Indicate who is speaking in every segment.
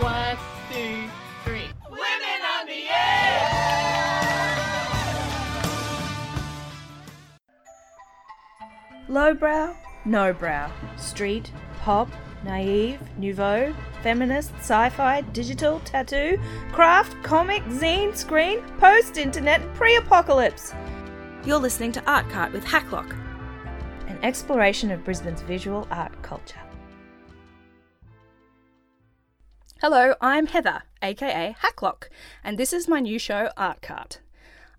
Speaker 1: One, two, three.
Speaker 2: Women on the air!
Speaker 3: Lowbrow, no brow, street, pop, naive, nouveau, feminist, sci fi, digital, tattoo, craft, comic, zine, screen, post internet, pre apocalypse. You're listening to Art Cart with Hacklock, an exploration of Brisbane's visual art culture. Hello, I'm Heather, aka Hacklock, and this is my new show, Art Cart.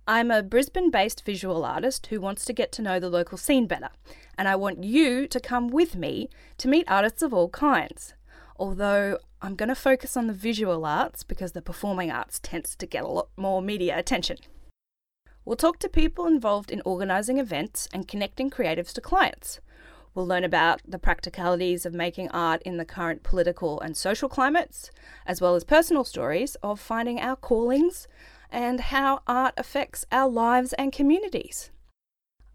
Speaker 3: I'm a Brisbane based visual artist who wants to get to know the local scene better, and I want you to come with me to meet artists of all kinds. Although I'm going to focus on the visual arts because the performing arts tends to get a lot more media attention. We'll talk to people involved in organising events and connecting creatives to clients. We'll learn about the practicalities of making art in the current political and social climates, as well as personal stories of finding our callings and how art affects our lives and communities.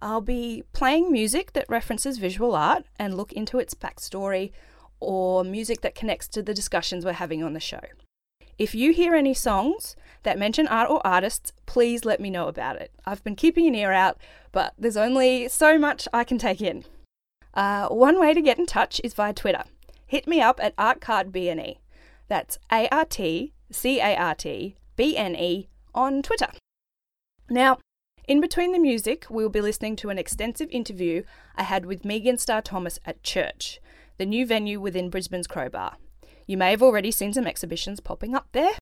Speaker 3: I'll be playing music that references visual art and look into its backstory or music that connects to the discussions we're having on the show. If you hear any songs that mention art or artists, please let me know about it. I've been keeping an ear out, but there's only so much I can take in. Uh, one way to get in touch is via Twitter. Hit me up at ArtCartBNE. That's A R T C A R T B N E on Twitter. Now, in between the music, we'll be listening to an extensive interview I had with Megan Star Thomas at Church, the new venue within Brisbane's Crowbar. You may have already seen some exhibitions popping up there.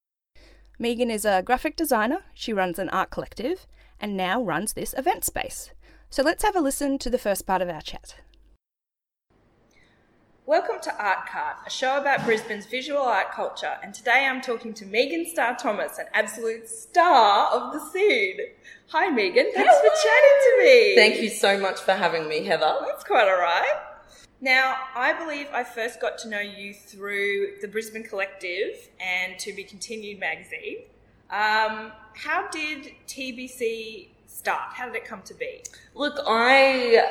Speaker 3: Megan is a graphic designer, she runs an art collective, and now runs this event space. So let's have a listen to the first part of our chat. Welcome to Art Cart, a show about Brisbane's visual art culture, and today I'm talking to Megan Star Thomas, an absolute star of the scene. Hi, Megan. Thanks for chatting to me.
Speaker 4: Thank you so much for having me, Heather.
Speaker 3: That's quite all right. Now, I believe I first got to know you through the Brisbane Collective and To Be Continued magazine. Um, how did TBC start? How did it come to be?
Speaker 4: Look, I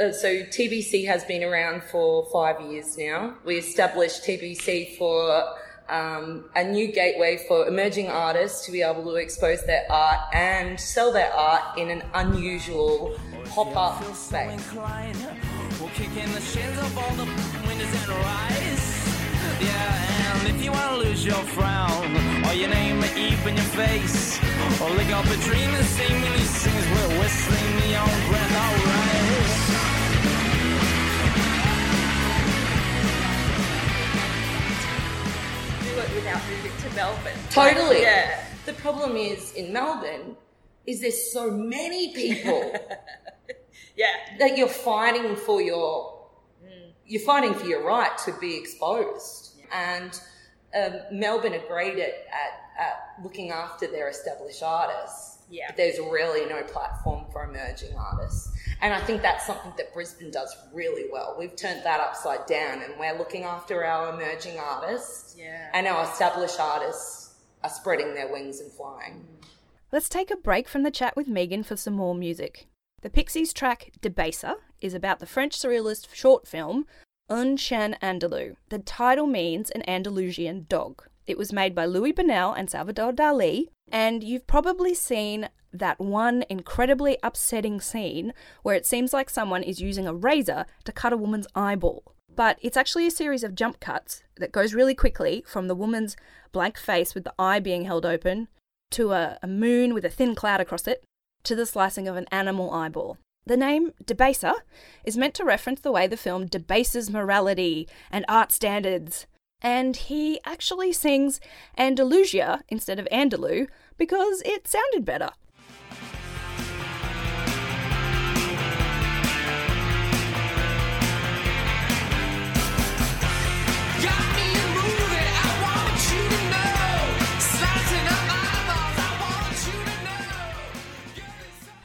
Speaker 4: uh, so TBC has been around for five years now. We established TBC for um, a new gateway for emerging artists to be able to expose their art and sell their art in an unusual pop-up space.
Speaker 2: We'll kick in the shins of all the windows and rise. Yeah, and if you wanna lose your frown, or your name at Eve in your face, or lick up a dream and sing me these sings, we're whistling breath, alright.
Speaker 3: Without moving to Melbourne.
Speaker 4: Totally.
Speaker 3: Yeah.
Speaker 4: The problem is in Melbourne is there's so many people
Speaker 3: Yeah.
Speaker 4: that you're fighting for your you're fighting for your right to be exposed. And um, Melbourne are great at, at, at looking after their established artists.
Speaker 3: Yeah.
Speaker 4: But there's really no platform for emerging artists. And I think that's something that Brisbane does really well. We've turned that upside down and we're looking after our emerging artists.
Speaker 3: Yeah.
Speaker 4: And our established artists are spreading their wings and flying.
Speaker 3: Let's take a break from the chat with Megan for some more music. The Pixies track Debaser is about the French surrealist short film Un Chien Andalou. The title means an Andalusian dog. It was made by Luis Buñuel and Salvador Dali, and you've probably seen that one incredibly upsetting scene where it seems like someone is using a razor to cut a woman's eyeball. But it's actually a series of jump cuts that goes really quickly from the woman's blank face with the eye being held open to a, a moon with a thin cloud across it to the slicing of an animal eyeball. The name Debaser is meant to reference the way the film debases morality and art standards. And he actually sings Andalusia instead of Andalou because it sounded better.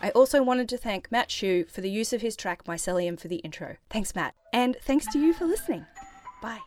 Speaker 2: I
Speaker 3: also wanted to thank Matt Shu for the use of his track Mycelium for the intro. Thanks, Matt. And thanks to you for listening. Bye.